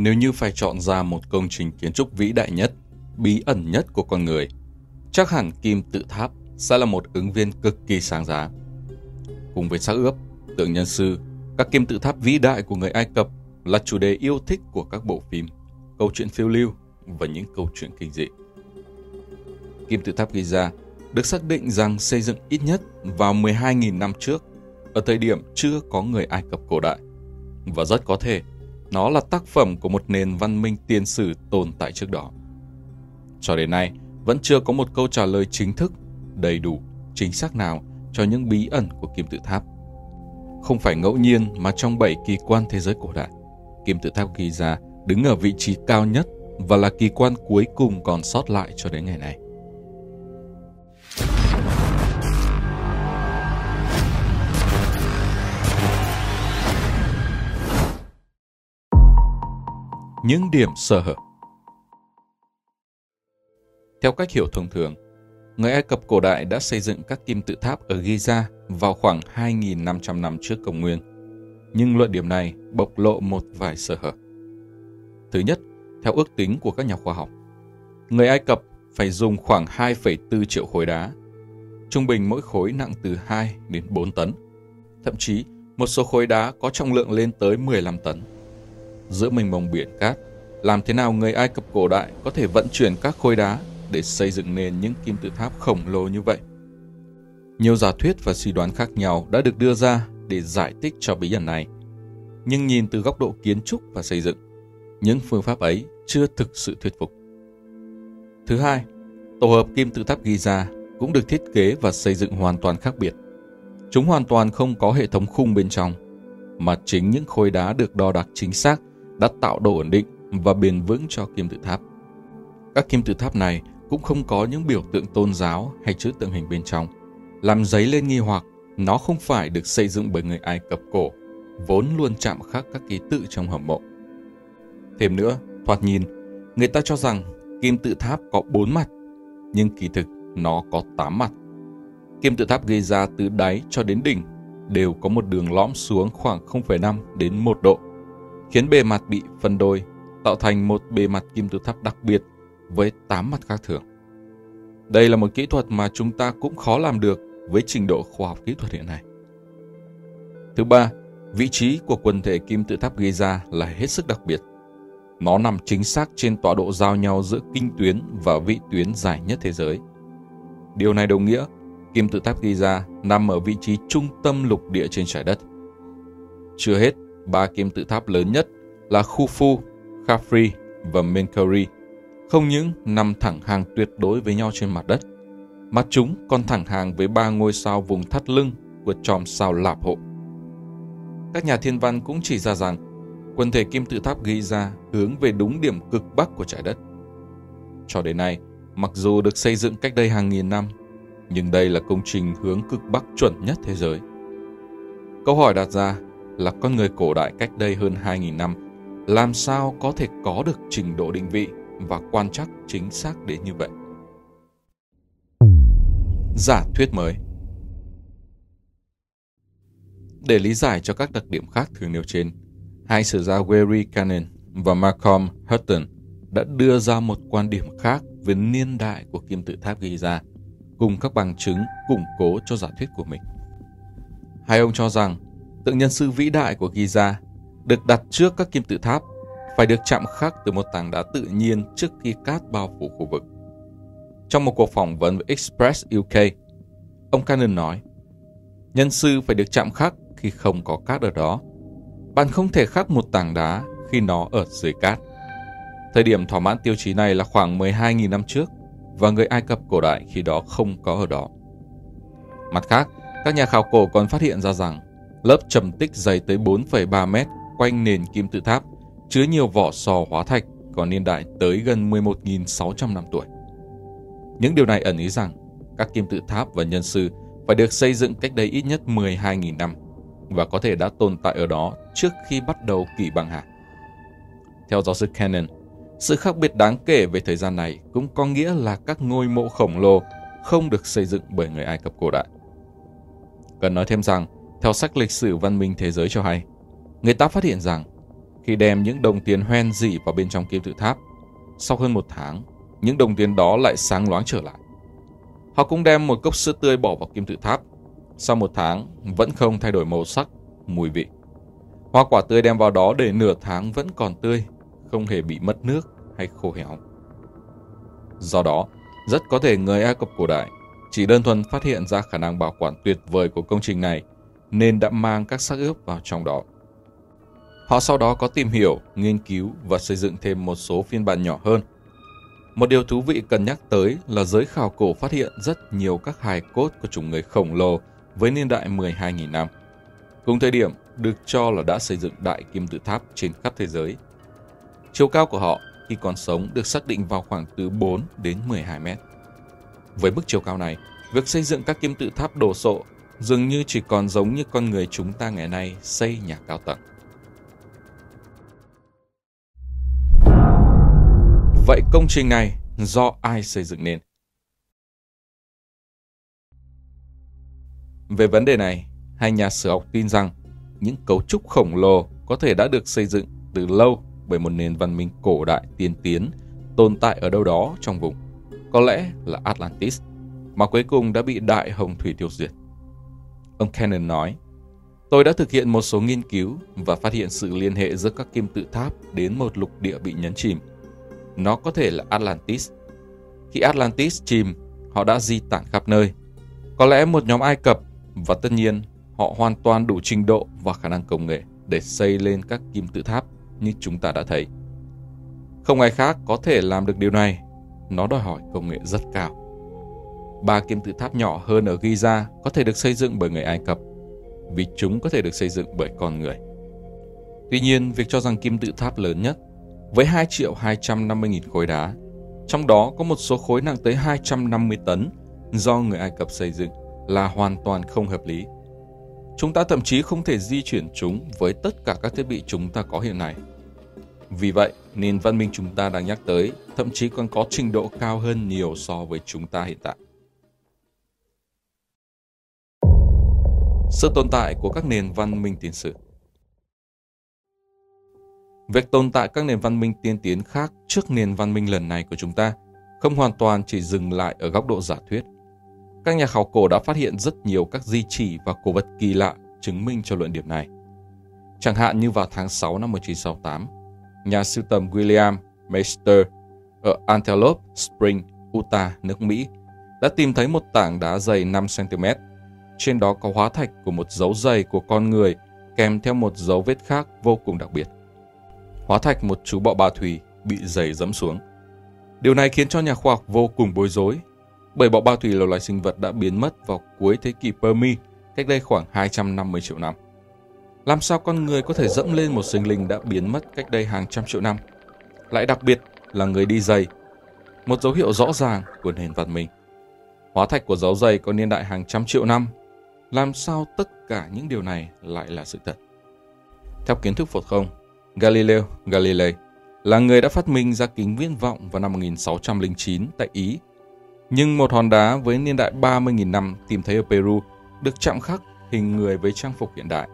Nếu như phải chọn ra một công trình kiến trúc vĩ đại nhất, bí ẩn nhất của con người, chắc hẳn kim tự tháp sẽ là một ứng viên cực kỳ sáng giá. Cùng với xác ướp, tượng nhân sư, các kim tự tháp vĩ đại của người Ai Cập là chủ đề yêu thích của các bộ phim, câu chuyện phiêu lưu và những câu chuyện kinh dị. Kim tự tháp Giza được xác định rằng xây dựng ít nhất vào 12.000 năm trước, ở thời điểm chưa có người Ai Cập cổ đại. Và rất có thể, nó là tác phẩm của một nền văn minh tiền sử tồn tại trước đó. Cho đến nay, vẫn chưa có một câu trả lời chính thức, đầy đủ, chính xác nào cho những bí ẩn của kim tự tháp. Không phải ngẫu nhiên mà trong bảy kỳ quan thế giới cổ đại, kim tự tháp Giza đứng ở vị trí cao nhất và là kỳ quan cuối cùng còn sót lại cho đến ngày này. Những điểm sơ hở Theo cách hiểu thông thường, người Ai Cập cổ đại đã xây dựng các kim tự tháp ở Giza vào khoảng 2.500 năm trước công nguyên. Nhưng luận điểm này bộc lộ một vài sơ hở. Thứ nhất, theo ước tính của các nhà khoa học, người Ai Cập phải dùng khoảng 2,4 triệu khối đá. Trung bình mỗi khối nặng từ 2 đến 4 tấn. Thậm chí, một số khối đá có trọng lượng lên tới 15 tấn. Giữa mênh mông biển cát, làm thế nào người Ai Cập cổ đại có thể vận chuyển các khối đá để xây dựng nên những kim tự tháp khổng lồ như vậy? Nhiều giả thuyết và suy đoán khác nhau đã được đưa ra để giải thích cho bí ẩn này. Nhưng nhìn từ góc độ kiến trúc và xây dựng, những phương pháp ấy chưa thực sự thuyết phục. Thứ hai, tổ hợp kim tự tháp Giza cũng được thiết kế và xây dựng hoàn toàn khác biệt. Chúng hoàn toàn không có hệ thống khung bên trong, mà chính những khối đá được đo đạc chính xác đã tạo độ ổn định và bền vững cho kim tự tháp. Các kim tự tháp này cũng không có những biểu tượng tôn giáo hay chữ tượng hình bên trong, làm dấy lên nghi hoặc nó không phải được xây dựng bởi người Ai Cập cổ, vốn luôn chạm khắc các ký tự trong hầm mộ. Thêm nữa, thoạt nhìn, người ta cho rằng kim tự tháp có bốn mặt, nhưng kỳ thực nó có tám mặt. Kim tự tháp gây ra từ đáy cho đến đỉnh đều có một đường lõm xuống khoảng 0,5 đến 1 độ, khiến bề mặt bị phân đôi, tạo thành một bề mặt kim tự tháp đặc biệt với 8 mặt khác thường. Đây là một kỹ thuật mà chúng ta cũng khó làm được với trình độ khoa học kỹ thuật hiện nay. Thứ ba, vị trí của quần thể kim tự tháp Giza là hết sức đặc biệt. Nó nằm chính xác trên tọa độ giao nhau giữa kinh tuyến và vị tuyến dài nhất thế giới. Điều này đồng nghĩa kim tự tháp Giza nằm ở vị trí trung tâm lục địa trên trái đất. Chưa hết, ba kim tự tháp lớn nhất là Khufu, Khafre và Menkaure không những nằm thẳng hàng tuyệt đối với nhau trên mặt đất, mà chúng còn thẳng hàng với ba ngôi sao vùng thắt lưng của chòm sao Lạp Hộ. Các nhà thiên văn cũng chỉ ra rằng quần thể kim tự tháp ghi ra hướng về đúng điểm cực bắc của trái đất. Cho đến nay, mặc dù được xây dựng cách đây hàng nghìn năm, nhưng đây là công trình hướng cực bắc chuẩn nhất thế giới. Câu hỏi đặt ra là con người cổ đại cách đây hơn 2.000 năm làm sao có thể có được trình độ định vị và quan trắc chính xác đến như vậy. Giả thuyết mới Để lý giải cho các đặc điểm khác thường nêu trên, hai sử gia Wery Cannon và Malcolm Hutton đã đưa ra một quan điểm khác về niên đại của kim tự tháp Giza, cùng các bằng chứng củng cố cho giả thuyết của mình. Hai ông cho rằng tượng nhân sư vĩ đại của Giza được đặt trước các kim tự tháp phải được chạm khắc từ một tảng đá tự nhiên trước khi cát bao phủ khu vực. Trong một cuộc phỏng vấn với Express UK, ông Cannon nói, nhân sư phải được chạm khắc khi không có cát ở đó. Bạn không thể khắc một tảng đá khi nó ở dưới cát. Thời điểm thỏa mãn tiêu chí này là khoảng 12.000 năm trước và người Ai Cập cổ đại khi đó không có ở đó. Mặt khác, các nhà khảo cổ còn phát hiện ra rằng lớp trầm tích dày tới 4,3 mét quanh nền kim tự tháp chứa nhiều vỏ sò hóa thạch có niên đại tới gần 11.600 năm tuổi. Những điều này ẩn ý rằng các kim tự tháp và nhân sư phải được xây dựng cách đây ít nhất 12.000 năm và có thể đã tồn tại ở đó trước khi bắt đầu kỷ băng hà. Theo giáo sư Cannon, sự khác biệt đáng kể về thời gian này cũng có nghĩa là các ngôi mộ khổng lồ không được xây dựng bởi người Ai Cập cổ đại. Cần nói thêm rằng, theo sách lịch sử văn minh thế giới cho hay, người ta phát hiện rằng khi đem những đồng tiền hoen dỉ vào bên trong kim tự tháp. Sau hơn một tháng, những đồng tiền đó lại sáng loáng trở lại. Họ cũng đem một cốc sữa tươi bỏ vào kim tự tháp. Sau một tháng, vẫn không thay đổi màu sắc, mùi vị. Hoa quả tươi đem vào đó để nửa tháng vẫn còn tươi, không hề bị mất nước hay khô héo. Do đó, rất có thể người Ai Cập cổ đại chỉ đơn thuần phát hiện ra khả năng bảo quản tuyệt vời của công trình này nên đã mang các xác ướp vào trong đó. Họ sau đó có tìm hiểu, nghiên cứu và xây dựng thêm một số phiên bản nhỏ hơn. Một điều thú vị cần nhắc tới là giới khảo cổ phát hiện rất nhiều các hài cốt của chủng người khổng lồ với niên đại 12.000 năm. Cùng thời điểm được cho là đã xây dựng đại kim tự tháp trên khắp thế giới. Chiều cao của họ khi còn sống được xác định vào khoảng từ 4 đến 12 mét. Với mức chiều cao này, việc xây dựng các kim tự tháp đồ sộ dường như chỉ còn giống như con người chúng ta ngày nay xây nhà cao tầng. Vậy công trình này do ai xây dựng nên? Về vấn đề này, hai nhà sử học tin rằng những cấu trúc khổng lồ có thể đã được xây dựng từ lâu bởi một nền văn minh cổ đại tiên tiến tồn tại ở đâu đó trong vùng, có lẽ là Atlantis, mà cuối cùng đã bị đại hồng thủy tiêu diệt. Ông Cannon nói, Tôi đã thực hiện một số nghiên cứu và phát hiện sự liên hệ giữa các kim tự tháp đến một lục địa bị nhấn chìm. Nó có thể là Atlantis. Khi Atlantis chìm, họ đã di tản khắp nơi. Có lẽ một nhóm Ai Cập và tất nhiên họ hoàn toàn đủ trình độ và khả năng công nghệ để xây lên các kim tự tháp như chúng ta đã thấy. Không ai khác có thể làm được điều này. Nó đòi hỏi công nghệ rất cao. Ba kim tự tháp nhỏ hơn ở Giza có thể được xây dựng bởi người Ai Cập vì chúng có thể được xây dựng bởi con người. Tuy nhiên, việc cho rằng kim tự tháp lớn nhất với 2 triệu 250 nghìn khối đá, trong đó có một số khối nặng tới 250 tấn do người Ai Cập xây dựng là hoàn toàn không hợp lý. Chúng ta thậm chí không thể di chuyển chúng với tất cả các thiết bị chúng ta có hiện nay. Vì vậy, nền văn minh chúng ta đang nhắc tới thậm chí còn có trình độ cao hơn nhiều so với chúng ta hiện tại. Sự tồn tại của các nền văn minh tiền sử Việc tồn tại các nền văn minh tiên tiến khác trước nền văn minh lần này của chúng ta không hoàn toàn chỉ dừng lại ở góc độ giả thuyết. Các nhà khảo cổ đã phát hiện rất nhiều các di chỉ và cổ vật kỳ lạ chứng minh cho luận điểm này. Chẳng hạn như vào tháng 6 năm 1968, nhà sưu tầm William Meister ở Antelope Spring, Utah, nước Mỹ đã tìm thấy một tảng đá dày 5 cm. Trên đó có hóa thạch của một dấu giày của con người kèm theo một dấu vết khác vô cùng đặc biệt. Hóa thạch một chú bọ bà thủy bị giày dẫm xuống. Điều này khiến cho nhà khoa học vô cùng bối rối bởi bọ ba thủy là loài sinh vật đã biến mất vào cuối thế kỷ Permi, cách đây khoảng 250 triệu năm. Làm sao con người có thể dẫm lên một sinh linh đã biến mất cách đây hàng trăm triệu năm? Lại đặc biệt là người đi giày, một dấu hiệu rõ ràng của nền văn minh. Hóa thạch của dấu giày có niên đại hàng trăm triệu năm. Làm sao tất cả những điều này lại là sự thật? Theo kiến thức Phật không, Galileo Galilei là người đã phát minh ra kính viễn vọng vào năm 1609 tại Ý nhưng một hòn đá với niên đại 30.000 năm tìm thấy ở Peru được chạm khắc hình người với trang phục hiện đại.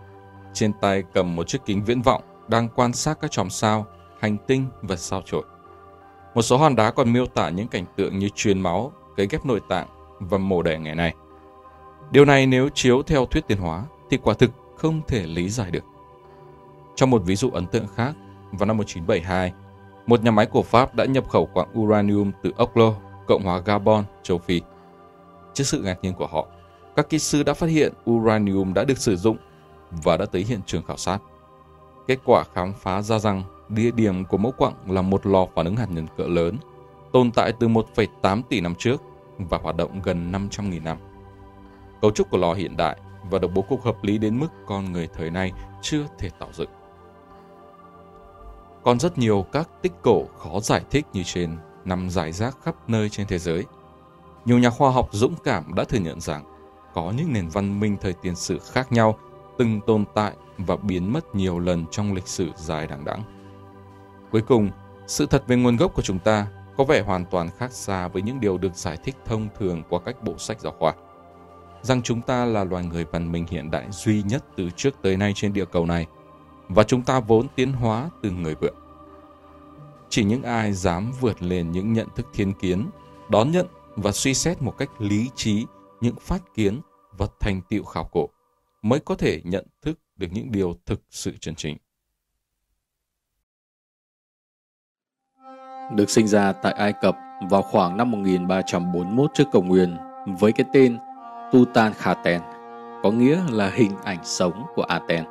Trên tay cầm một chiếc kính viễn vọng đang quan sát các chòm sao, hành tinh và sao chổi. Một số hòn đá còn miêu tả những cảnh tượng như truyền máu, cấy ghép nội tạng và mổ đẻ ngày nay. Điều này nếu chiếu theo thuyết tiến hóa thì quả thực không thể lý giải được. Trong một ví dụ ấn tượng khác, vào năm 1972, một nhà máy của Pháp đã nhập khẩu quặng uranium từ Oklo Cộng hòa Gabon, châu Phi. Trước sự ngạc nhiên của họ, các kỹ sư đã phát hiện uranium đã được sử dụng và đã tới hiện trường khảo sát. Kết quả khám phá ra rằng địa điểm của mẫu quặng là một lò phản ứng hạt nhân cỡ lớn, tồn tại từ 1,8 tỷ năm trước và hoạt động gần 500.000 năm. Cấu trúc của lò hiện đại và được bố cục hợp lý đến mức con người thời nay chưa thể tạo dựng. Còn rất nhiều các tích cổ khó giải thích như trên nằm rải rác khắp nơi trên thế giới. Nhiều nhà khoa học dũng cảm đã thừa nhận rằng có những nền văn minh thời tiền sử khác nhau từng tồn tại và biến mất nhiều lần trong lịch sử dài đằng đẵng. Cuối cùng, sự thật về nguồn gốc của chúng ta có vẻ hoàn toàn khác xa với những điều được giải thích thông thường qua các bộ sách giáo khoa. Rằng chúng ta là loài người văn minh hiện đại duy nhất từ trước tới nay trên địa cầu này, và chúng ta vốn tiến hóa từ người vượn. Chỉ những ai dám vượt lên những nhận thức thiên kiến, đón nhận và suy xét một cách lý trí những phát kiến và thành tựu khảo cổ mới có thể nhận thức được những điều thực sự chân chính. Được sinh ra tại Ai Cập vào khoảng năm 1341 trước công nguyên với cái tên Tutankhaten, có nghĩa là hình ảnh sống của Aten.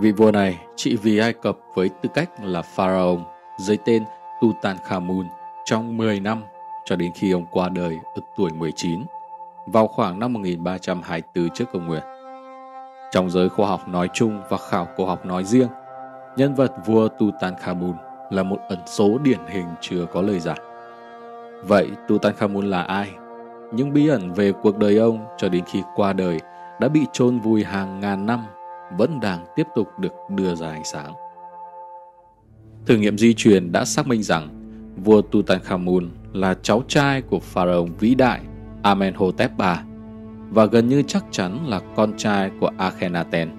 Vị vua này trị vì Ai Cập với tư cách là pharaoh dưới tên Tutankhamun trong 10 năm cho đến khi ông qua đời ở tuổi 19 vào khoảng năm 1324 trước công nguyên. Trong giới khoa học nói chung và khảo cổ học nói riêng, nhân vật vua Tutankhamun là một ẩn số điển hình chưa có lời giải. Vậy Tutankhamun là ai? Những bí ẩn về cuộc đời ông cho đến khi qua đời đã bị chôn vùi hàng ngàn năm vẫn đang tiếp tục được đưa ra ánh sáng. Thử nghiệm di truyền đã xác minh rằng vua Tutankhamun là cháu trai của pharaoh vĩ đại Amenhotep III và gần như chắc chắn là con trai của Akhenaten,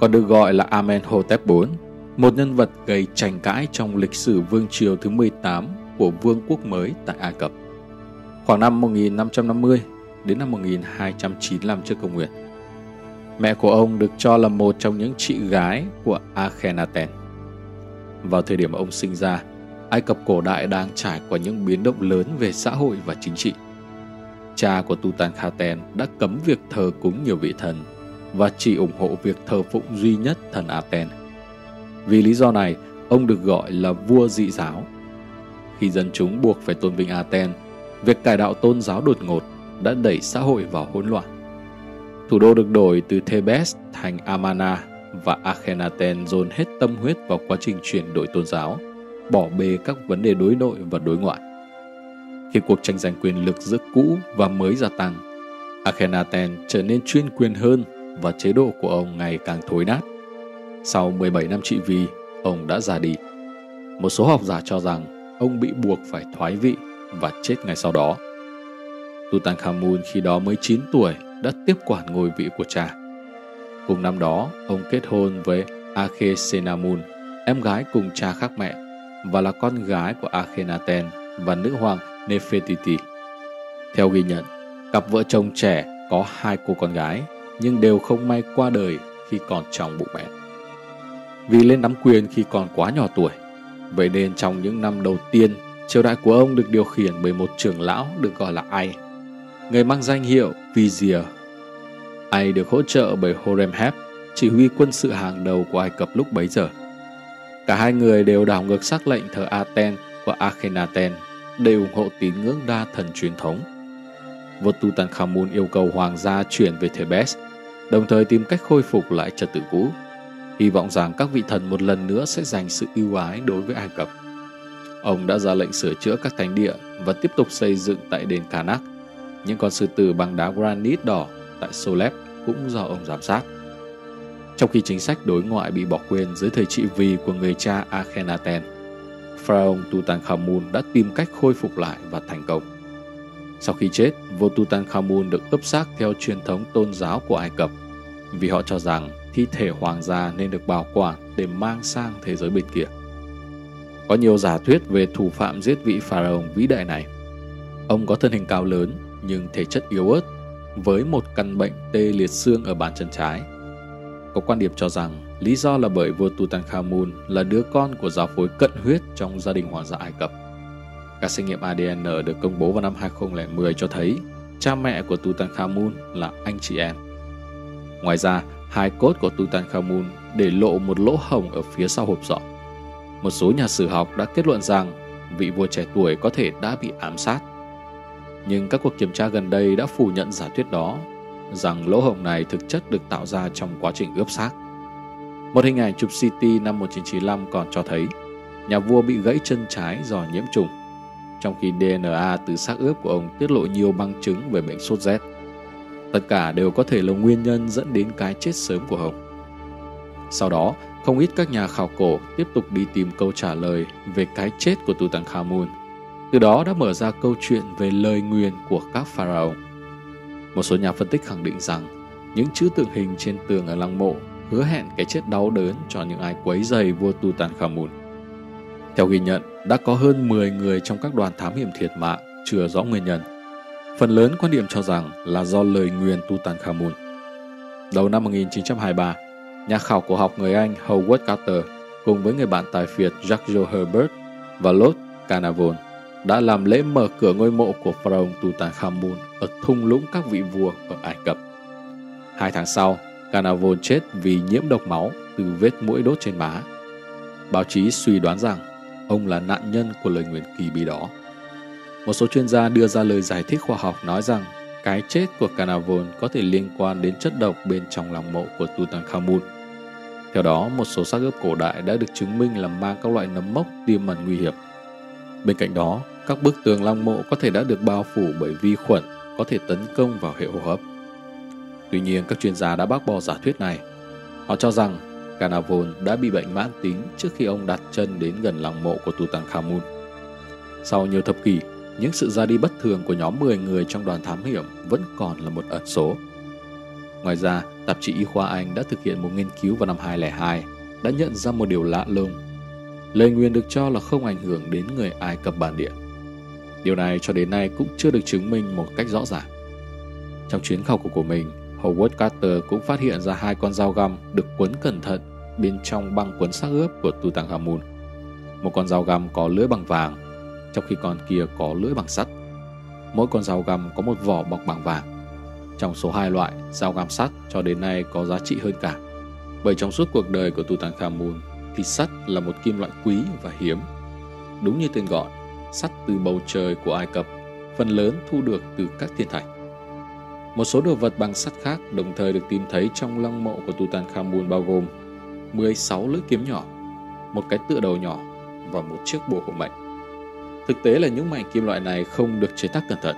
còn được gọi là Amenhotep IV, một nhân vật gây tranh cãi trong lịch sử vương triều thứ 18 của vương quốc mới tại Ai Cập. Khoảng năm 1550 đến năm 1295 trước công nguyên. Mẹ của ông được cho là một trong những chị gái của Akhenaten. Vào thời điểm ông sinh ra, Ai Cập cổ đại đang trải qua những biến động lớn về xã hội và chính trị. Cha của Tutankhaten đã cấm việc thờ cúng nhiều vị thần và chỉ ủng hộ việc thờ phụng duy nhất thần Aten. Vì lý do này, ông được gọi là vua dị giáo. Khi dân chúng buộc phải tôn vinh Aten, việc cải đạo tôn giáo đột ngột đã đẩy xã hội vào hỗn loạn. Thủ đô được đổi từ Thebes thành Amana và Akhenaten dồn hết tâm huyết vào quá trình chuyển đổi tôn giáo, bỏ bê các vấn đề đối nội và đối ngoại. Khi cuộc tranh giành quyền lực giữa cũ và mới gia tăng, Akhenaten trở nên chuyên quyền hơn và chế độ của ông ngày càng thối nát. Sau 17 năm trị vì, ông đã ra đi. Một số học giả cho rằng ông bị buộc phải thoái vị và chết ngay sau đó. Tutankhamun khi đó mới 9 tuổi đã tiếp quản ngôi vị của cha. Cùng năm đó, ông kết hôn với Akhesenamun, em gái cùng cha khác mẹ, và là con gái của Akhenaten và nữ hoàng Nefertiti. Theo ghi nhận, cặp vợ chồng trẻ có hai cô con gái, nhưng đều không may qua đời khi còn trong bụng mẹ. Vì lên nắm quyền khi còn quá nhỏ tuổi, vậy nên trong những năm đầu tiên, triều đại của ông được điều khiển bởi một trưởng lão được gọi là Ai, người mang danh hiệu Vizier. Ai được hỗ trợ bởi Horemheb, chỉ huy quân sự hàng đầu của Ai Cập lúc bấy giờ. Cả hai người đều đảo ngược sắc lệnh thờ Aten và Akhenaten để ủng hộ tín ngưỡng đa thần truyền thống. Vua Tutankhamun yêu cầu hoàng gia chuyển về Thebes, đồng thời tìm cách khôi phục lại trật tự cũ, hy vọng rằng các vị thần một lần nữa sẽ dành sự ưu ái đối với Ai Cập. Ông đã ra lệnh sửa chữa các thánh địa và tiếp tục xây dựng tại đền Karnak, những con sư tử bằng đá granite đỏ tại Soleb cũng do ông giám sát. Trong khi chính sách đối ngoại bị bỏ quên dưới thời trị vì của người cha Akhenaten, Pharaoh Tutankhamun đã tìm cách khôi phục lại và thành công. Sau khi chết, vua Tutankhamun được ướp xác theo truyền thống tôn giáo của Ai Cập vì họ cho rằng thi thể hoàng gia nên được bảo quản để mang sang thế giới bên kia. Có nhiều giả thuyết về thủ phạm giết vị pharaoh vĩ đại này. Ông có thân hình cao lớn nhưng thể chất yếu ớt với một căn bệnh tê liệt xương ở bàn chân trái. Có quan điểm cho rằng lý do là bởi vua Tutankhamun là đứa con của giáo phối cận huyết trong gia đình hoàng gia Ai Cập. Các xét nghiệm ADN được công bố vào năm 2010 cho thấy cha mẹ của Tutankhamun là anh chị em. Ngoài ra, hai cốt của Tutankhamun để lộ một lỗ hồng ở phía sau hộp sọ. Một số nhà sử học đã kết luận rằng vị vua trẻ tuổi có thể đã bị ám sát. Nhưng các cuộc kiểm tra gần đây đã phủ nhận giả thuyết đó, rằng lỗ hồng này thực chất được tạo ra trong quá trình ướp xác. Một hình ảnh chụp CT năm 1995 còn cho thấy nhà vua bị gãy chân trái do nhiễm trùng, trong khi DNA từ xác ướp của ông tiết lộ nhiều bằng chứng về bệnh sốt rét. Tất cả đều có thể là nguyên nhân dẫn đến cái chết sớm của hồng. Sau đó, không ít các nhà khảo cổ tiếp tục đi tìm câu trả lời về cái chết của Tutankhamun. Từ đó đã mở ra câu chuyện về lời nguyền của các pharaoh. Một số nhà phân tích khẳng định rằng những chữ tượng hình trên tường ở lăng mộ hứa hẹn cái chết đau đớn cho những ai quấy rầy vua Tutankhamun. Theo ghi nhận, đã có hơn 10 người trong các đoàn thám hiểm thiệt mạng, chưa rõ nguyên nhân. Phần lớn quan điểm cho rằng là do lời nguyền Tutankhamun. Đầu năm 1923, nhà khảo cổ học người Anh Howard Carter cùng với người bạn tài phiệt Jacques Herbert và Lord Carnarvon đã làm lễ mở cửa ngôi mộ của pharaoh Tutankhamun ở thung lũng các vị vua ở Ai Cập. Hai tháng sau, Carnarvon chết vì nhiễm độc máu từ vết mũi đốt trên má. Báo chí suy đoán rằng ông là nạn nhân của lời nguyền kỳ bí đó. Một số chuyên gia đưa ra lời giải thích khoa học nói rằng cái chết của Carnarvon có thể liên quan đến chất độc bên trong lòng mộ của Tutankhamun. Theo đó, một số xác ướp cổ đại đã được chứng minh là mang các loại nấm mốc tiềm ẩn nguy hiểm. Bên cạnh đó, các bức tường lăng mộ có thể đã được bao phủ bởi vi khuẩn có thể tấn công vào hệ hô hấp. Tuy nhiên, các chuyên gia đã bác bỏ giả thuyết này. Họ cho rằng Carnarvon đã bị bệnh mãn tính trước khi ông đặt chân đến gần lăng mộ của Tutankhamun. Sau nhiều thập kỷ, những sự ra đi bất thường của nhóm 10 người trong đoàn thám hiểm vẫn còn là một ẩn số. Ngoài ra, tạp chí Y khoa Anh đã thực hiện một nghiên cứu vào năm 2002 đã nhận ra một điều lạ lùng. Lời nguyền được cho là không ảnh hưởng đến người Ai Cập bản địa. Điều này cho đến nay cũng chưa được chứng minh một cách rõ ràng. Trong chuyến khảo cổ của mình, Howard Carter cũng phát hiện ra hai con dao găm được quấn cẩn thận bên trong băng cuốn xác ướp của Tutankhamun. Một con dao găm có lưỡi bằng vàng, trong khi con kia có lưỡi bằng sắt. Mỗi con dao găm có một vỏ bọc bằng vàng. Trong số hai loại, dao găm sắt cho đến nay có giá trị hơn cả. Bởi trong suốt cuộc đời của Tutankhamun thì sắt là một kim loại quý và hiếm. Đúng như tên gọi, sắt từ bầu trời của Ai Cập, phần lớn thu được từ các thiên thạch. Một số đồ vật bằng sắt khác đồng thời được tìm thấy trong lăng mộ của Tutankhamun bao gồm 16 lưỡi kiếm nhỏ, một cái tựa đầu nhỏ và một chiếc bùa hộ mệnh. Thực tế là những mảnh kim loại này không được chế tác cẩn thận.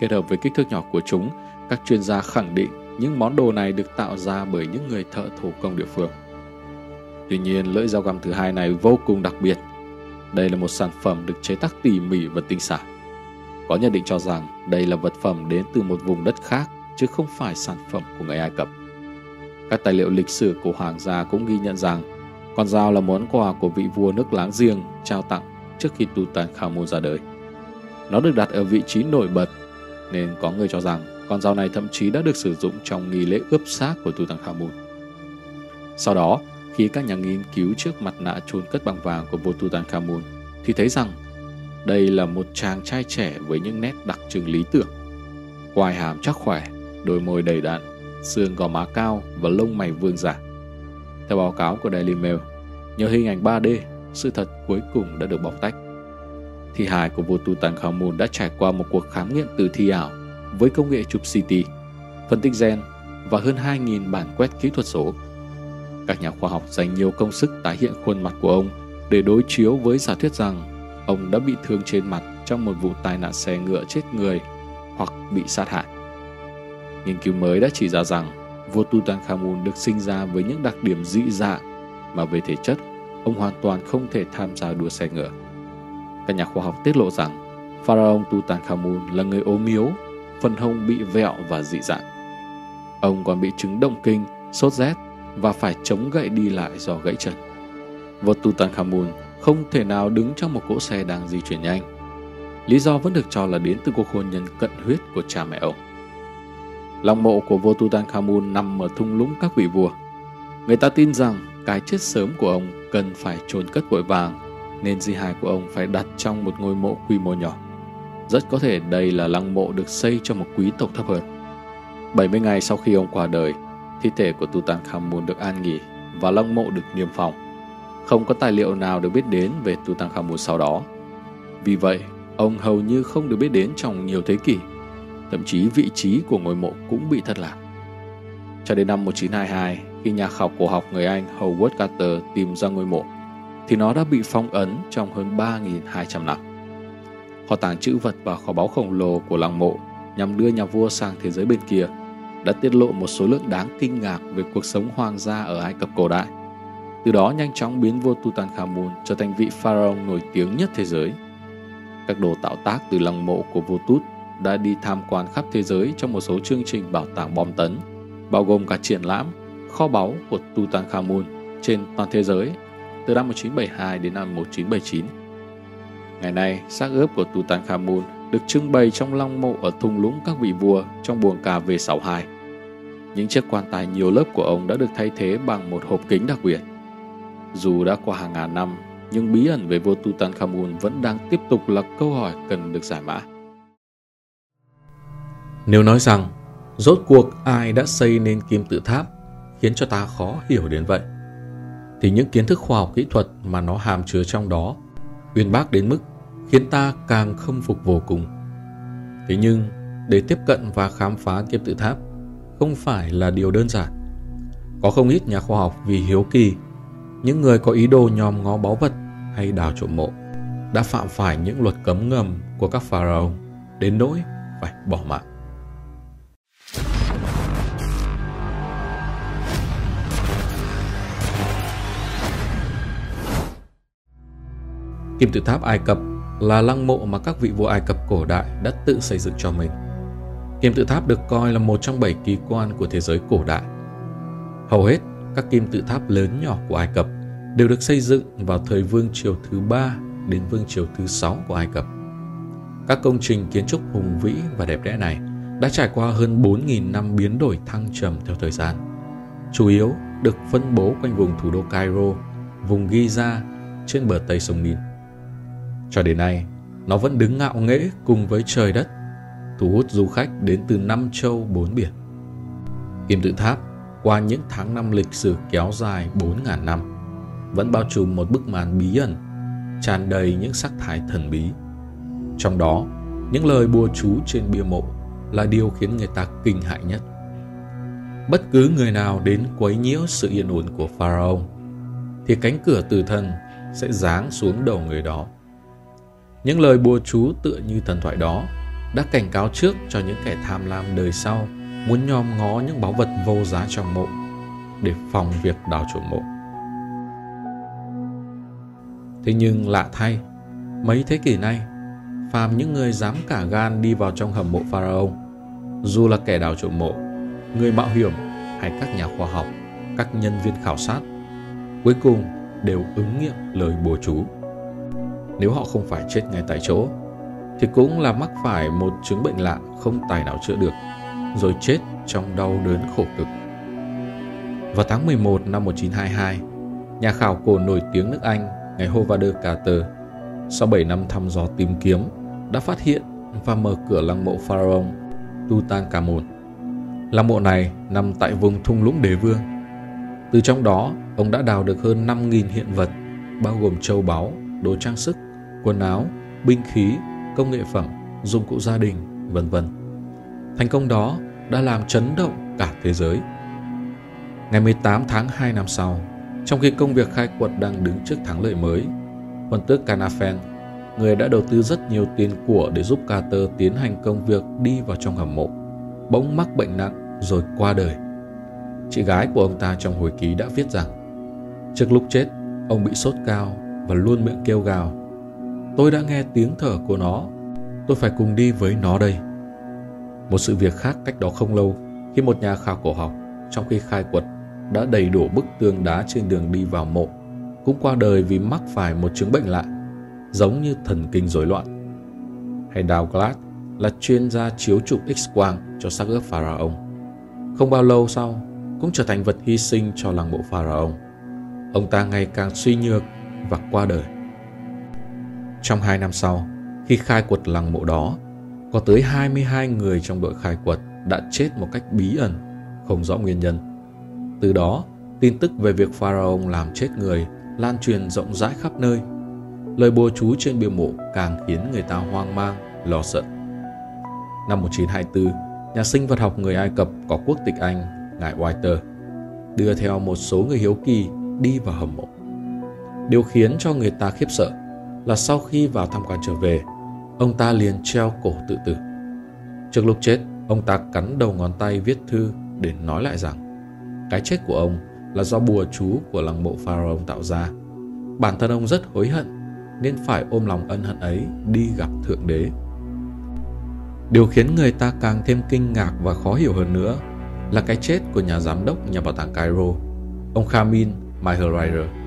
Kết hợp với kích thước nhỏ của chúng, các chuyên gia khẳng định những món đồ này được tạo ra bởi những người thợ thủ công địa phương. Tuy nhiên, lưỡi dao găm thứ hai này vô cùng đặc biệt. Đây là một sản phẩm được chế tác tỉ mỉ và tinh xảo. Có nhận định cho rằng đây là vật phẩm đến từ một vùng đất khác chứ không phải sản phẩm của người Ai Cập. Các tài liệu lịch sử của hoàng gia cũng ghi nhận rằng con dao là món quà của vị vua nước láng giềng trao tặng trước khi Tutankhamun ra đời. Nó được đặt ở vị trí nổi bật nên có người cho rằng con dao này thậm chí đã được sử dụng trong nghi lễ ướp xác của Tutankhamun. Sau đó, khi các nhà nghiên cứu trước mặt nạ chôn cất bằng vàng của vua Tutankhamun thì thấy rằng đây là một chàng trai trẻ với những nét đặc trưng lý tưởng. Quai hàm chắc khỏe, đôi môi đầy đặn, xương gò má cao và lông mày vương giả. Theo báo cáo của Daily Mail, nhờ hình ảnh 3D, sự thật cuối cùng đã được bóc tách. Thi hài của vua Tutankhamun đã trải qua một cuộc khám nghiệm tử thi ảo với công nghệ chụp CT, phân tích gen và hơn 2.000 bản quét kỹ thuật số. Các nhà khoa học dành nhiều công sức tái hiện khuôn mặt của ông để đối chiếu với giả thuyết rằng ông đã bị thương trên mặt trong một vụ tai nạn xe ngựa chết người hoặc bị sát hại. Nghiên cứu mới đã chỉ ra rằng vua Tutankhamun được sinh ra với những đặc điểm dị dạng mà về thể chất ông hoàn toàn không thể tham gia đua xe ngựa. Các nhà khoa học tiết lộ rằng Pharaoh Tutankhamun là người ốm yếu, phần hông bị vẹo và dị dạng. Ông còn bị chứng động kinh, sốt rét và phải chống gậy đi lại do gãy chân. Vua Tutankhamun không thể nào đứng trong một cỗ xe đang di chuyển nhanh. Lý do vẫn được cho là đến từ cuộc hôn nhân cận huyết của cha mẹ ông. Lòng mộ của vua Tutankhamun nằm ở thung lũng các vị vua. Người ta tin rằng cái chết sớm của ông cần phải chôn cất vội vàng, nên di hài của ông phải đặt trong một ngôi mộ quy mô nhỏ. Rất có thể đây là lăng mộ được xây cho một quý tộc thấp hơn. 70 ngày sau khi ông qua đời, thi thể của Tutankhamun được an nghỉ và lăng mộ được niêm phong. Không có tài liệu nào được biết đến về Tutankhamun sau đó. Vì vậy, ông hầu như không được biết đến trong nhiều thế kỷ. Thậm chí vị trí của ngôi mộ cũng bị thất lạc. Cho đến năm 1922, khi nhà khảo cổ học người Anh Howard Carter tìm ra ngôi mộ, thì nó đã bị phong ấn trong hơn 3.200 năm. Kho tàng chữ vật và kho báu khổng lồ của làng mộ nhằm đưa nhà vua sang thế giới bên kia đã tiết lộ một số lượng đáng kinh ngạc về cuộc sống hoàng gia ở Ai Cập cổ đại. Từ đó nhanh chóng biến vua Tutankhamun trở thành vị pharaoh nổi tiếng nhất thế giới. Các đồ tạo tác từ lăng mộ của vua Tut đã đi tham quan khắp thế giới trong một số chương trình bảo tàng bom tấn, bao gồm cả triển lãm kho báu của Tutankhamun trên toàn thế giới từ năm 1972 đến năm 1979. Ngày nay, xác ướp của Tutankhamun được trưng bày trong lăng mộ ở thung lũng các vị vua trong buồng cà V62. Những chiếc quan tài nhiều lớp của ông đã được thay thế bằng một hộp kính đặc biệt. Dù đã qua hàng ngàn năm, nhưng bí ẩn về vua Tutankhamun vẫn đang tiếp tục là câu hỏi cần được giải mã. Nếu nói rằng rốt cuộc ai đã xây nên kim tự tháp khiến cho ta khó hiểu đến vậy, thì những kiến thức khoa học kỹ thuật mà nó hàm chứa trong đó uyên bác đến mức khiến ta càng khâm phục vô cùng. Thế nhưng, để tiếp cận và khám phá kim tự tháp không phải là điều đơn giản. Có không ít nhà khoa học vì hiếu kỳ, những người có ý đồ nhòm ngó báu vật hay đào trộm mộ đã phạm phải những luật cấm ngầm của các pharaoh đến nỗi phải bỏ mạng. Kim tự tháp Ai Cập là lăng mộ mà các vị vua Ai Cập cổ đại đã tự xây dựng cho mình. Kim tự tháp được coi là một trong bảy kỳ quan của thế giới cổ đại. Hầu hết các kim tự tháp lớn nhỏ của Ai Cập đều được xây dựng vào thời vương triều thứ ba đến vương triều thứ sáu của Ai Cập. Các công trình kiến trúc hùng vĩ và đẹp đẽ này đã trải qua hơn 4.000 năm biến đổi thăng trầm theo thời gian. Chủ yếu được phân bố quanh vùng thủ đô Cairo, vùng Giza trên bờ Tây sông Nin. Cho đến nay, nó vẫn đứng ngạo nghễ cùng với trời đất, thu hút du khách đến từ năm châu bốn biển. Kim tự tháp qua những tháng năm lịch sử kéo dài 4.000 năm vẫn bao trùm một bức màn bí ẩn, tràn đầy những sắc thái thần bí. Trong đó, những lời bùa chú trên bia mộ là điều khiến người ta kinh hại nhất. Bất cứ người nào đến quấy nhiễu sự yên ổn của Pharaoh thì cánh cửa tử thần sẽ giáng xuống đầu người đó. Những lời bùa chú tựa như thần thoại đó đã cảnh cáo trước cho những kẻ tham lam đời sau muốn nhòm ngó những báu vật vô giá trong mộ để phòng việc đào trộm mộ. Thế nhưng lạ thay, mấy thế kỷ nay, phàm những người dám cả gan đi vào trong hầm mộ Pharaoh, dù là kẻ đào trộm mộ, người mạo hiểm hay các nhà khoa học, các nhân viên khảo sát, cuối cùng đều ứng nghiệm lời bùa chú. Nếu họ không phải chết ngay tại chỗ, thì cũng là mắc phải một chứng bệnh lạ không tài nào chữa được, rồi chết trong đau đớn khổ cực. Vào tháng 11 năm 1922, nhà khảo cổ nổi tiếng nước Anh ngày Howard Carter sau 7 năm thăm dò tìm kiếm đã phát hiện và mở cửa lăng mộ pharaoh Tutankhamun. Lăng mộ này nằm tại vùng thung lũng đế vương. Từ trong đó, ông đã đào được hơn 5.000 hiện vật, bao gồm châu báu, đồ trang sức, quần áo, binh khí, công nghệ phẩm, dụng cụ gia đình, vân vân. Thành công đó đã làm chấn động cả thế giới. Ngày 18 tháng 2 năm sau, trong khi công việc khai quật đang đứng trước thắng lợi mới, quân tước Canafen, người đã đầu tư rất nhiều tiền của để giúp Carter tiến hành công việc đi vào trong hầm mộ, bỗng mắc bệnh nặng rồi qua đời. Chị gái của ông ta trong hồi ký đã viết rằng Trước lúc chết, ông bị sốt cao và luôn miệng kêu gào Tôi đã nghe tiếng thở của nó, tôi phải cùng đi với nó đây. Một sự việc khác cách đó không lâu, khi một nhà khảo cổ học trong khi khai quật đã đầy đủ bức tường đá trên đường đi vào mộ, cũng qua đời vì mắc phải một chứng bệnh lạ, giống như thần kinh rối loạn. Hay Douglas là chuyên gia chiếu chụp X-quang cho xác ướp Pharaoh. Không bao lâu sau, cũng trở thành vật hy sinh cho làng mộ Pharaoh. Ông ta ngày càng suy nhược và qua đời. Trong hai năm sau, khi khai quật lăng mộ đó, có tới 22 người trong đội khai quật đã chết một cách bí ẩn, không rõ nguyên nhân. Từ đó, tin tức về việc Pharaoh làm chết người lan truyền rộng rãi khắp nơi. Lời bùa chú trên bia mộ càng khiến người ta hoang mang, lo sợ. Năm 1924, nhà sinh vật học người Ai Cập có quốc tịch Anh, ngài Whiter, đưa theo một số người hiếu kỳ đi vào hầm mộ. Điều khiến cho người ta khiếp sợ là sau khi vào tham quan trở về, ông ta liền treo cổ tự tử. Trước lúc chết, ông ta cắn đầu ngón tay viết thư để nói lại rằng cái chết của ông là do bùa chú của lăng mộ Pharaoh tạo ra. Bản thân ông rất hối hận nên phải ôm lòng ân hận ấy đi gặp Thượng Đế. Điều khiến người ta càng thêm kinh ngạc và khó hiểu hơn nữa là cái chết của nhà giám đốc nhà bảo tàng Cairo, ông Khamin Maherairer.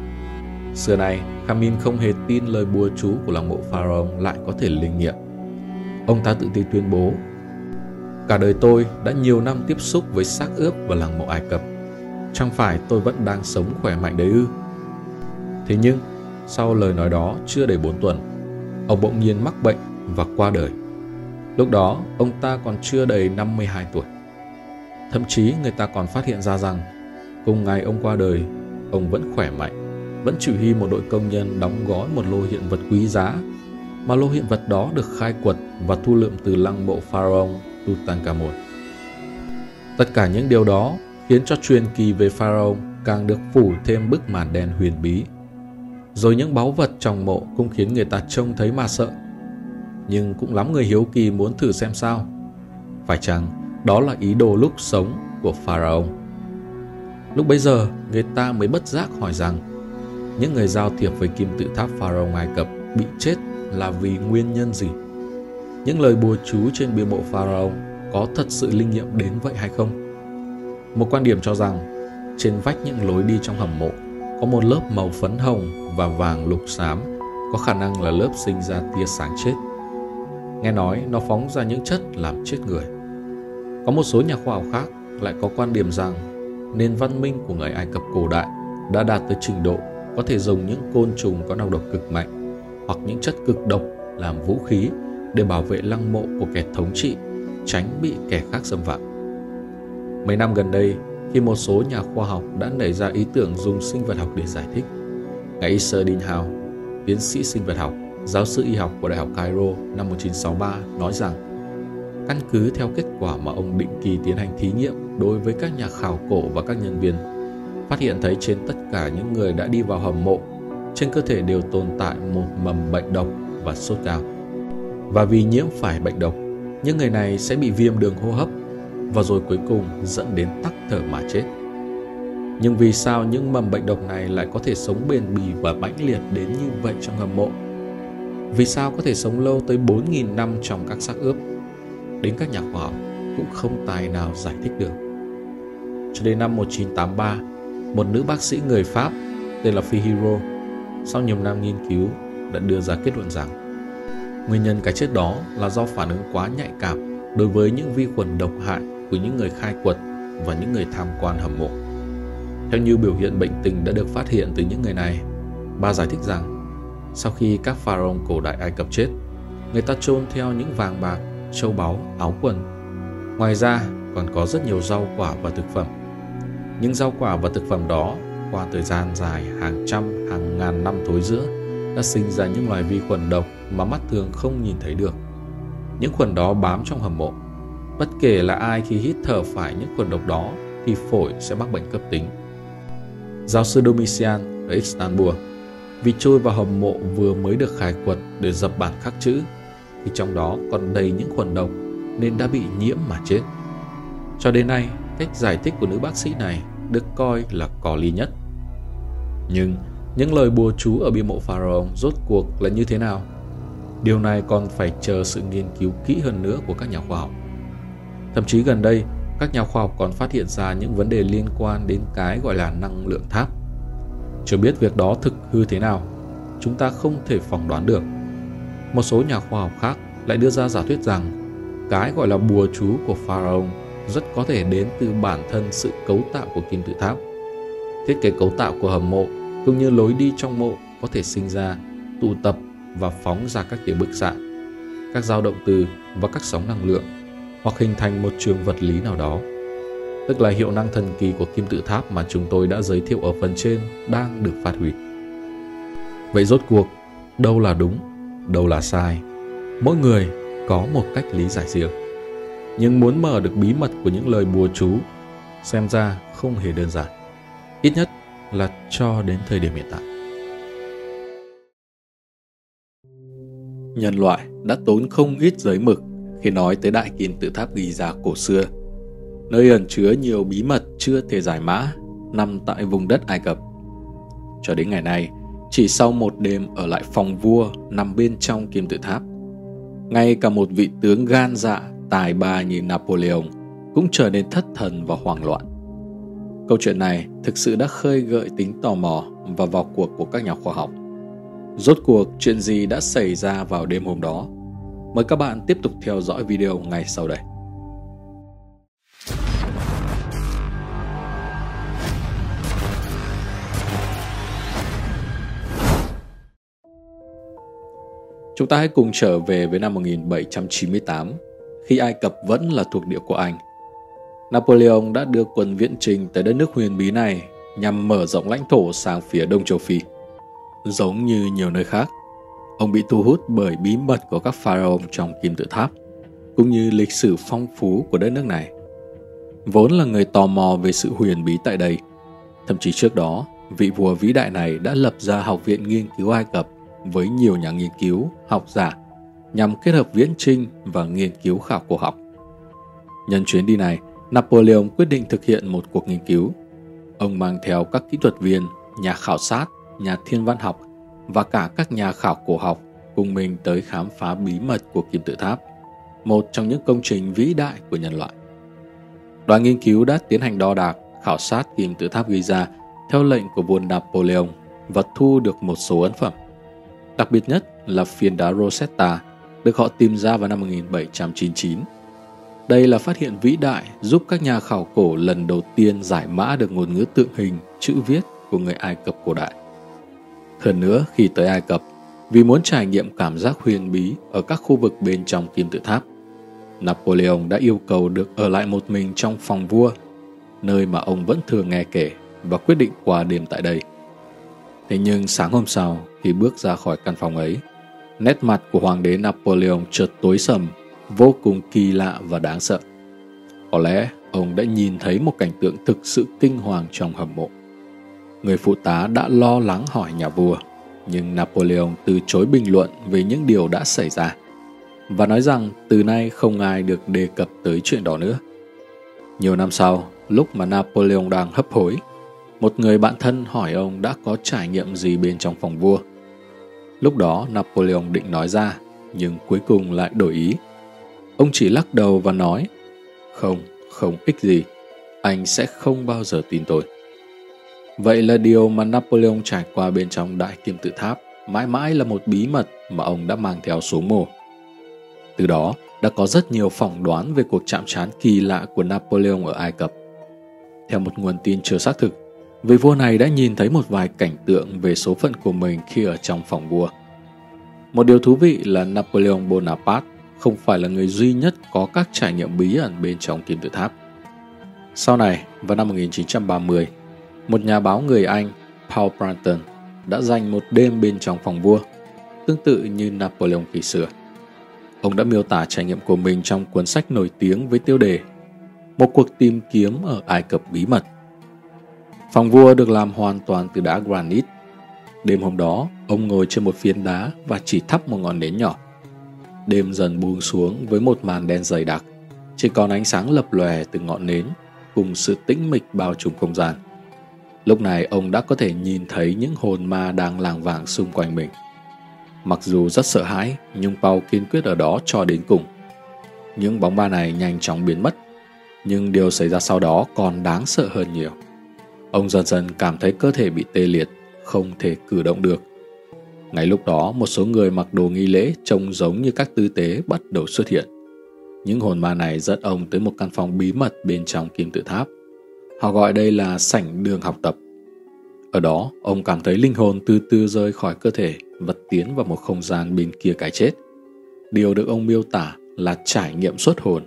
Xưa này, Khamin không hề tin lời bùa chú của lăng mộ Pharaoh lại có thể linh nghiệm. Ông ta tự tin tuyên bố Cả đời tôi đã nhiều năm tiếp xúc với xác ướp và làng mộ Ai Cập. Chẳng phải tôi vẫn đang sống khỏe mạnh đấy ư? Thế nhưng, sau lời nói đó chưa đầy 4 tuần, ông bỗng nhiên mắc bệnh và qua đời. Lúc đó, ông ta còn chưa đầy 52 tuổi. Thậm chí người ta còn phát hiện ra rằng, cùng ngày ông qua đời, ông vẫn khỏe mạnh, vẫn chỉ huy một đội công nhân đóng gói một lô hiện vật quý giá, mà lô hiện vật đó được khai quật và thu lượm từ lăng mộ Pharaoh Tutankhamun. Tất cả những điều đó khiến cho truyền kỳ về Pharaoh càng được phủ thêm bức màn đen huyền bí. Rồi những báu vật trong mộ cũng khiến người ta trông thấy mà sợ. Nhưng cũng lắm người hiếu kỳ muốn thử xem sao. Phải chăng đó là ý đồ lúc sống của Pharaoh? Lúc bấy giờ, người ta mới bất giác hỏi rằng những người giao thiệp với kim tự tháp Pharaoh Ai Cập bị chết là vì nguyên nhân gì? những lời bùa chú trên bia mộ Pharaoh có thật sự linh nghiệm đến vậy hay không? Một quan điểm cho rằng, trên vách những lối đi trong hầm mộ có một lớp màu phấn hồng và vàng lục xám có khả năng là lớp sinh ra tia sáng chết. Nghe nói, nó phóng ra những chất làm chết người. Có một số nhà khoa học khác lại có quan điểm rằng, nền văn minh của người Ai Cập cổ đại đã đạt tới trình độ có thể dùng những côn trùng có nọc độc cực mạnh hoặc những chất cực độc làm vũ khí để bảo vệ lăng mộ của kẻ thống trị, tránh bị kẻ khác xâm phạm. Mấy năm gần đây, khi một số nhà khoa học đã nảy ra ý tưởng dùng sinh vật học để giải thích, ngài Isser Dinhao, tiến sĩ sinh vật học, giáo sư y học của Đại học Cairo năm 1963 nói rằng căn cứ theo kết quả mà ông định kỳ tiến hành thí nghiệm đối với các nhà khảo cổ và các nhân viên, phát hiện thấy trên tất cả những người đã đi vào hầm mộ, trên cơ thể đều tồn tại một mầm bệnh độc và sốt cao và vì nhiễm phải bệnh độc, những người này sẽ bị viêm đường hô hấp và rồi cuối cùng dẫn đến tắc thở mà chết. Nhưng vì sao những mầm bệnh độc này lại có thể sống bền bỉ và mãnh liệt đến như vậy trong hầm mộ? Vì sao có thể sống lâu tới 4.000 năm trong các xác ướp? Đến các nhà khoa học cũng không tài nào giải thích được. Cho đến năm 1983, một nữ bác sĩ người Pháp tên là Fihiro sau nhiều năm nghiên cứu đã đưa ra kết luận rằng Nguyên nhân cái chết đó là do phản ứng quá nhạy cảm đối với những vi khuẩn độc hại của những người khai quật và những người tham quan hầm mộ. Theo như biểu hiện bệnh tình đã được phát hiện từ những người này, bà giải thích rằng sau khi các pharaoh cổ đại Ai Cập chết, người ta chôn theo những vàng bạc, châu báu, áo quần. Ngoài ra còn có rất nhiều rau quả và thực phẩm. Những rau quả và thực phẩm đó qua thời gian dài hàng trăm, hàng ngàn năm thối giữa đã sinh ra những loài vi khuẩn độc mà mắt thường không nhìn thấy được. Những khuẩn đó bám trong hầm mộ. Bất kể là ai khi hít thở phải những khuẩn độc đó thì phổi sẽ mắc bệnh cấp tính. Giáo sư Domitian ở Istanbul vì trôi vào hầm mộ vừa mới được khai quật để dập bản khắc chữ thì trong đó còn đầy những khuẩn độc nên đã bị nhiễm mà chết. Cho đến nay, cách giải thích của nữ bác sĩ này được coi là có lý nhất. Nhưng những lời bùa chú ở bia mộ Pharaoh rốt cuộc là như thế nào? Điều này còn phải chờ sự nghiên cứu kỹ hơn nữa của các nhà khoa học. Thậm chí gần đây, các nhà khoa học còn phát hiện ra những vấn đề liên quan đến cái gọi là năng lượng tháp. Chưa biết việc đó thực hư thế nào, chúng ta không thể phỏng đoán được. Một số nhà khoa học khác lại đưa ra giả thuyết rằng cái gọi là bùa chú của Pharaoh rất có thể đến từ bản thân sự cấu tạo của kim tự tháp. Thiết kế cấu tạo của hầm mộ cũng như lối đi trong mộ có thể sinh ra, tụ tập và phóng ra các tia bức xạ, các dao động từ và các sóng năng lượng hoặc hình thành một trường vật lý nào đó. Tức là hiệu năng thần kỳ của kim tự tháp mà chúng tôi đã giới thiệu ở phần trên đang được phát huy. Vậy rốt cuộc, đâu là đúng, đâu là sai? Mỗi người có một cách lý giải riêng. Nhưng muốn mở được bí mật của những lời bùa chú, xem ra không hề đơn giản. Ít nhất là cho đến thời điểm hiện tại. Nhân loại đã tốn không ít giấy mực khi nói tới đại kim tự tháp Giza cổ xưa, nơi ẩn chứa nhiều bí mật chưa thể giải mã nằm tại vùng đất Ai Cập. Cho đến ngày nay, chỉ sau một đêm ở lại phòng vua nằm bên trong kim tự tháp, ngay cả một vị tướng gan dạ tài ba như Napoleon cũng trở nên thất thần và hoảng loạn. Câu chuyện này thực sự đã khơi gợi tính tò mò và vào cuộc của các nhà khoa học. Rốt cuộc chuyện gì đã xảy ra vào đêm hôm đó? Mời các bạn tiếp tục theo dõi video ngay sau đây. Chúng ta hãy cùng trở về với năm 1798, khi Ai Cập vẫn là thuộc địa của Anh. Napoleon đã đưa quân viễn trình tới đất nước huyền bí này nhằm mở rộng lãnh thổ sang phía đông châu Phi. Giống như nhiều nơi khác, ông bị thu hút bởi bí mật của các pharaoh trong kim tự tháp, cũng như lịch sử phong phú của đất nước này. Vốn là người tò mò về sự huyền bí tại đây, thậm chí trước đó, vị vua vĩ đại này đã lập ra học viện nghiên cứu Ai Cập với nhiều nhà nghiên cứu, học giả nhằm kết hợp viễn trinh và nghiên cứu khảo cổ học. Nhân chuyến đi này, Napoleon quyết định thực hiện một cuộc nghiên cứu. Ông mang theo các kỹ thuật viên, nhà khảo sát, nhà thiên văn học và cả các nhà khảo cổ học cùng mình tới khám phá bí mật của kim tự tháp, một trong những công trình vĩ đại của nhân loại. Đoàn nghiên cứu đã tiến hành đo đạc, khảo sát kim tự tháp Giza theo lệnh của vua Napoleon và thu được một số ấn phẩm. Đặc biệt nhất là phiến đá Rosetta được họ tìm ra vào năm 1799. Đây là phát hiện vĩ đại giúp các nhà khảo cổ lần đầu tiên giải mã được ngôn ngữ tượng hình, chữ viết của người Ai Cập cổ đại. Hơn nữa, khi tới Ai Cập, vì muốn trải nghiệm cảm giác huyền bí ở các khu vực bên trong kim tự tháp, Napoleon đã yêu cầu được ở lại một mình trong phòng vua, nơi mà ông vẫn thường nghe kể và quyết định qua đêm tại đây. Thế nhưng sáng hôm sau, khi bước ra khỏi căn phòng ấy, nét mặt của hoàng đế Napoleon chợt tối sầm, vô cùng kỳ lạ và đáng sợ. Có lẽ ông đã nhìn thấy một cảnh tượng thực sự kinh hoàng trong hầm mộ. Người phụ tá đã lo lắng hỏi nhà vua, nhưng Napoleon từ chối bình luận về những điều đã xảy ra và nói rằng từ nay không ai được đề cập tới chuyện đó nữa. Nhiều năm sau, lúc mà Napoleon đang hấp hối, một người bạn thân hỏi ông đã có trải nghiệm gì bên trong phòng vua. Lúc đó Napoleon định nói ra, nhưng cuối cùng lại đổi ý. Ông chỉ lắc đầu và nói, không, không ích gì, anh sẽ không bao giờ tin tôi. Vậy là điều mà Napoleon trải qua bên trong đại kim tự tháp mãi mãi là một bí mật mà ông đã mang theo xuống mồ. Từ đó, đã có rất nhiều phỏng đoán về cuộc chạm trán kỳ lạ của Napoleon ở Ai Cập. Theo một nguồn tin chưa xác thực, vị vua này đã nhìn thấy một vài cảnh tượng về số phận của mình khi ở trong phòng vua. Một điều thú vị là Napoleon Bonaparte không phải là người duy nhất có các trải nghiệm bí ẩn bên trong kim tự tháp. Sau này, vào năm 1930, một nhà báo người Anh, Paul Branton, đã dành một đêm bên trong phòng vua, tương tự như Napoleon kỳ xưa. Ông đã miêu tả trải nghiệm của mình trong cuốn sách nổi tiếng với tiêu đề Một cuộc tìm kiếm ở Ai Cập bí mật. Phòng vua được làm hoàn toàn từ đá granite. Đêm hôm đó, ông ngồi trên một phiến đá và chỉ thắp một ngọn nến nhỏ. Đêm dần buông xuống với một màn đen dày đặc, chỉ còn ánh sáng lập lòe từ ngọn nến cùng sự tĩnh mịch bao trùm không gian. Lúc này ông đã có thể nhìn thấy những hồn ma đang làng vàng xung quanh mình. Mặc dù rất sợ hãi, nhưng Paul kiên quyết ở đó cho đến cùng. Những bóng ma này nhanh chóng biến mất, nhưng điều xảy ra sau đó còn đáng sợ hơn nhiều. Ông dần dần cảm thấy cơ thể bị tê liệt, không thể cử động được. Ngay lúc đó, một số người mặc đồ nghi lễ trông giống như các tư tế bắt đầu xuất hiện. Những hồn ma này dẫn ông tới một căn phòng bí mật bên trong kim tự tháp. Họ gọi đây là sảnh đường học tập. Ở đó, ông cảm thấy linh hồn từ từ rơi khỏi cơ thể và tiến vào một không gian bên kia cái chết. Điều được ông miêu tả là trải nghiệm xuất hồn.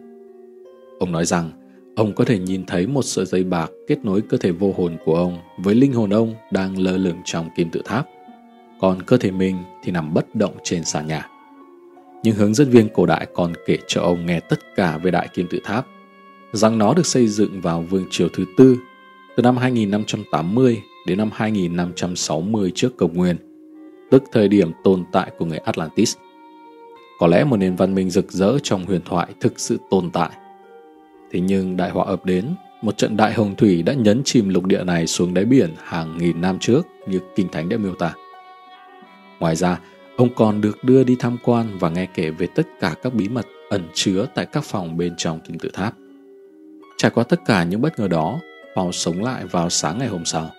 Ông nói rằng ông có thể nhìn thấy một sợi dây bạc kết nối cơ thể vô hồn của ông với linh hồn ông đang lơ lửng trong kim tự tháp, còn cơ thể mình thì nằm bất động trên sàn nhà. Nhưng hướng dẫn viên cổ đại còn kể cho ông nghe tất cả về đại kim tự tháp, rằng nó được xây dựng vào vương triều thứ tư từ năm 2580 đến năm 2560 trước công nguyên, tức thời điểm tồn tại của người Atlantis. Có lẽ một nền văn minh rực rỡ trong huyền thoại thực sự tồn tại. Thế nhưng đại họa ập đến, một trận đại hồng thủy đã nhấn chìm lục địa này xuống đáy biển hàng nghìn năm trước như Kinh Thánh đã miêu tả. Ngoài ra, ông còn được đưa đi tham quan và nghe kể về tất cả các bí mật ẩn chứa tại các phòng bên trong kim tự tháp. Trải qua tất cả những bất ngờ đó, Paul sống lại vào sáng ngày hôm sau.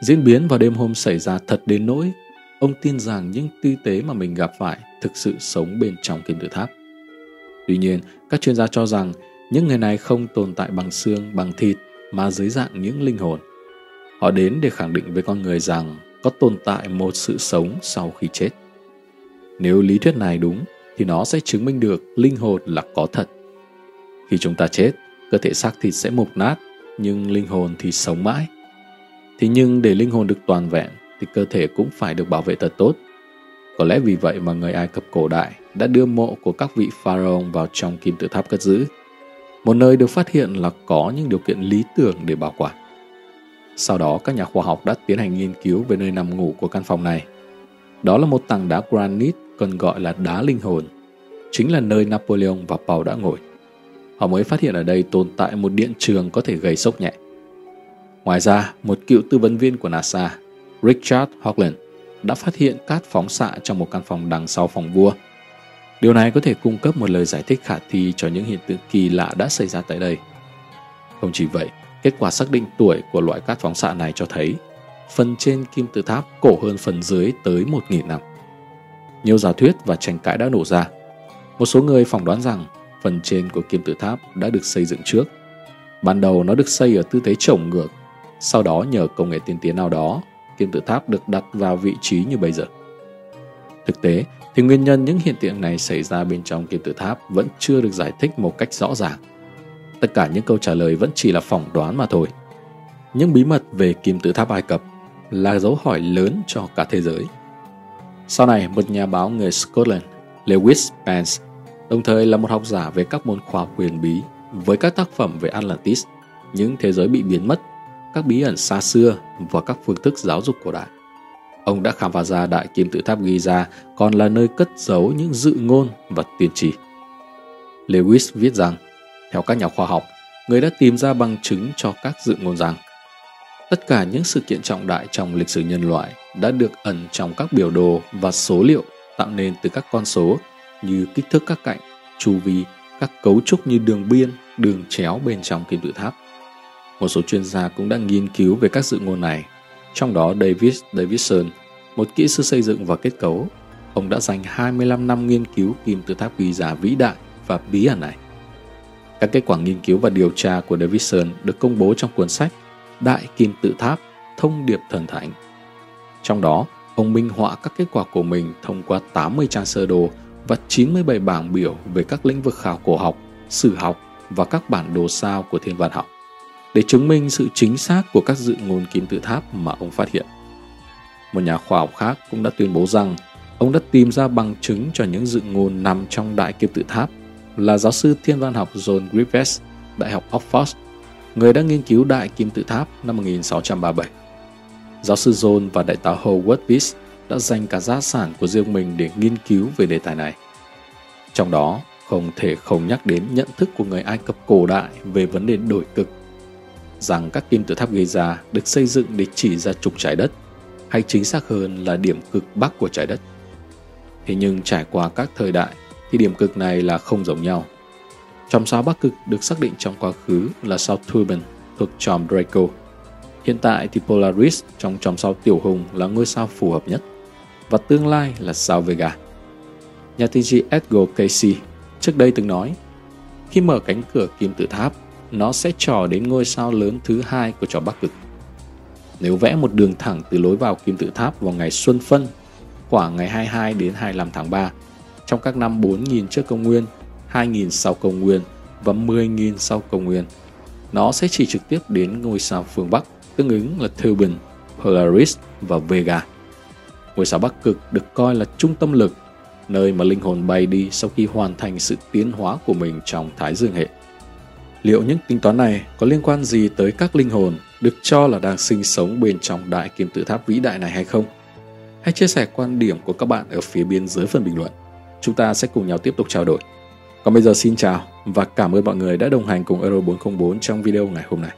Diễn biến vào đêm hôm xảy ra thật đến nỗi ông tin rằng những tư tế mà mình gặp phải thực sự sống bên trong kim tự tháp. Tuy nhiên, các chuyên gia cho rằng những người này không tồn tại bằng xương, bằng thịt mà dưới dạng những linh hồn. Họ đến để khẳng định với con người rằng có tồn tại một sự sống sau khi chết. Nếu lý thuyết này đúng, thì nó sẽ chứng minh được linh hồn là có thật. Khi chúng ta chết, cơ thể xác thịt sẽ mục nát, nhưng linh hồn thì sống mãi. Thế nhưng để linh hồn được toàn vẹn thì cơ thể cũng phải được bảo vệ thật tốt. Có lẽ vì vậy mà người Ai Cập cổ đại đã đưa mộ của các vị pharaoh vào trong kim tự tháp cất giữ. Một nơi được phát hiện là có những điều kiện lý tưởng để bảo quản. Sau đó các nhà khoa học đã tiến hành nghiên cứu về nơi nằm ngủ của căn phòng này. Đó là một tảng đá granite còn gọi là đá linh hồn. Chính là nơi Napoleon và Paul đã ngồi. Họ mới phát hiện ở đây tồn tại một điện trường có thể gây sốc nhẹ. Ngoài ra, một cựu tư vấn viên của NASA, Richard Hoagland, đã phát hiện cát phóng xạ trong một căn phòng đằng sau phòng vua. Điều này có thể cung cấp một lời giải thích khả thi cho những hiện tượng kỳ lạ đã xảy ra tại đây. Không chỉ vậy, kết quả xác định tuổi của loại cát phóng xạ này cho thấy phần trên kim tự tháp cổ hơn phần dưới tới 1.000 năm. Nhiều giả thuyết và tranh cãi đã nổ ra. Một số người phỏng đoán rằng phần trên của kim tự tháp đã được xây dựng trước. Ban đầu nó được xây ở tư thế trồng ngược, sau đó nhờ công nghệ tiên tiến nào đó, kim tự tháp được đặt vào vị trí như bây giờ. Thực tế, thì nguyên nhân những hiện tượng này xảy ra bên trong kim tự tháp vẫn chưa được giải thích một cách rõ ràng. Tất cả những câu trả lời vẫn chỉ là phỏng đoán mà thôi. Những bí mật về kim tự tháp Ai Cập là dấu hỏi lớn cho cả thế giới. Sau này, một nhà báo người Scotland, Lewis Pence, đồng thời là một học giả về các môn khoa học huyền bí với các tác phẩm về Atlantis, những thế giới bị biến mất, các bí ẩn xa xưa và các phương thức giáo dục cổ đại. Ông đã khám phá ra đại kim tự tháp Giza còn là nơi cất giấu những dự ngôn và tiên tri. Lewis viết rằng, theo các nhà khoa học, người đã tìm ra bằng chứng cho các dự ngôn rằng tất cả những sự kiện trọng đại trong lịch sử nhân loại đã được ẩn trong các biểu đồ và số liệu tạo nên từ các con số như kích thước các cạnh, chu vi, các cấu trúc như đường biên, đường chéo bên trong kim tự tháp. Một số chuyên gia cũng đã nghiên cứu về các dự ngôn này, trong đó David Davidson, một kỹ sư xây dựng và kết cấu. Ông đã dành 25 năm nghiên cứu kim tự tháp Giza vĩ đại và bí ẩn này. Các kết quả nghiên cứu và điều tra của Davidson được công bố trong cuốn sách Đại Kim Tự Tháp Thông điệp Thần Thánh. Trong đó, ông minh họa các kết quả của mình thông qua 80 trang sơ đồ và 97 bảng biểu về các lĩnh vực khảo cổ học, sử học và các bản đồ sao của thiên văn học để chứng minh sự chính xác của các dự ngôn kim tự tháp mà ông phát hiện. Một nhà khoa học khác cũng đã tuyên bố rằng ông đã tìm ra bằng chứng cho những dự ngôn nằm trong đại kim tự tháp là giáo sư thiên văn học John Griffiths, Đại học Oxford, người đã nghiên cứu đại kim tự tháp năm 1637. Giáo sư John và đại tá Howard Peace đã dành cả gia sản của riêng mình để nghiên cứu về đề tài này. Trong đó, không thể không nhắc đến nhận thức của người Ai Cập cổ đại về vấn đề đổi cực, rằng các kim tự tháp gây ra được xây dựng để chỉ ra trục trái đất, hay chính xác hơn là điểm cực bắc của trái đất. Thế nhưng trải qua các thời đại thì điểm cực này là không giống nhau. Chòm sao bắc cực được xác định trong quá khứ là sao Turban thuộc chòm Draco. Hiện tại thì Polaris trong chòm sao Tiểu Hùng là ngôi sao phù hợp nhất và tương lai là sao Vega. Nhà tiên tri Edgar Casey trước đây từng nói khi mở cánh cửa kim tự tháp nó sẽ trò đến ngôi sao lớn thứ hai của trò Bắc Cực. Nếu vẽ một đường thẳng từ lối vào kim tự tháp vào ngày Xuân Phân, khoảng ngày 22 đến 25 tháng 3, trong các năm 4.000 trước công nguyên, 2.000 sau công nguyên và 10.000 sau công nguyên, nó sẽ chỉ trực tiếp đến ngôi sao phương Bắc, tương ứng là Theban, Polaris và Vega. Ngôi sao Bắc Cực được coi là trung tâm lực, nơi mà linh hồn bay đi sau khi hoàn thành sự tiến hóa của mình trong Thái Dương hệ. Liệu những tính toán này có liên quan gì tới các linh hồn được cho là đang sinh sống bên trong đại kim tự tháp vĩ đại này hay không? Hãy chia sẻ quan điểm của các bạn ở phía bên dưới phần bình luận. Chúng ta sẽ cùng nhau tiếp tục trao đổi. Còn bây giờ xin chào và cảm ơn mọi người đã đồng hành cùng Euro 404 trong video ngày hôm nay.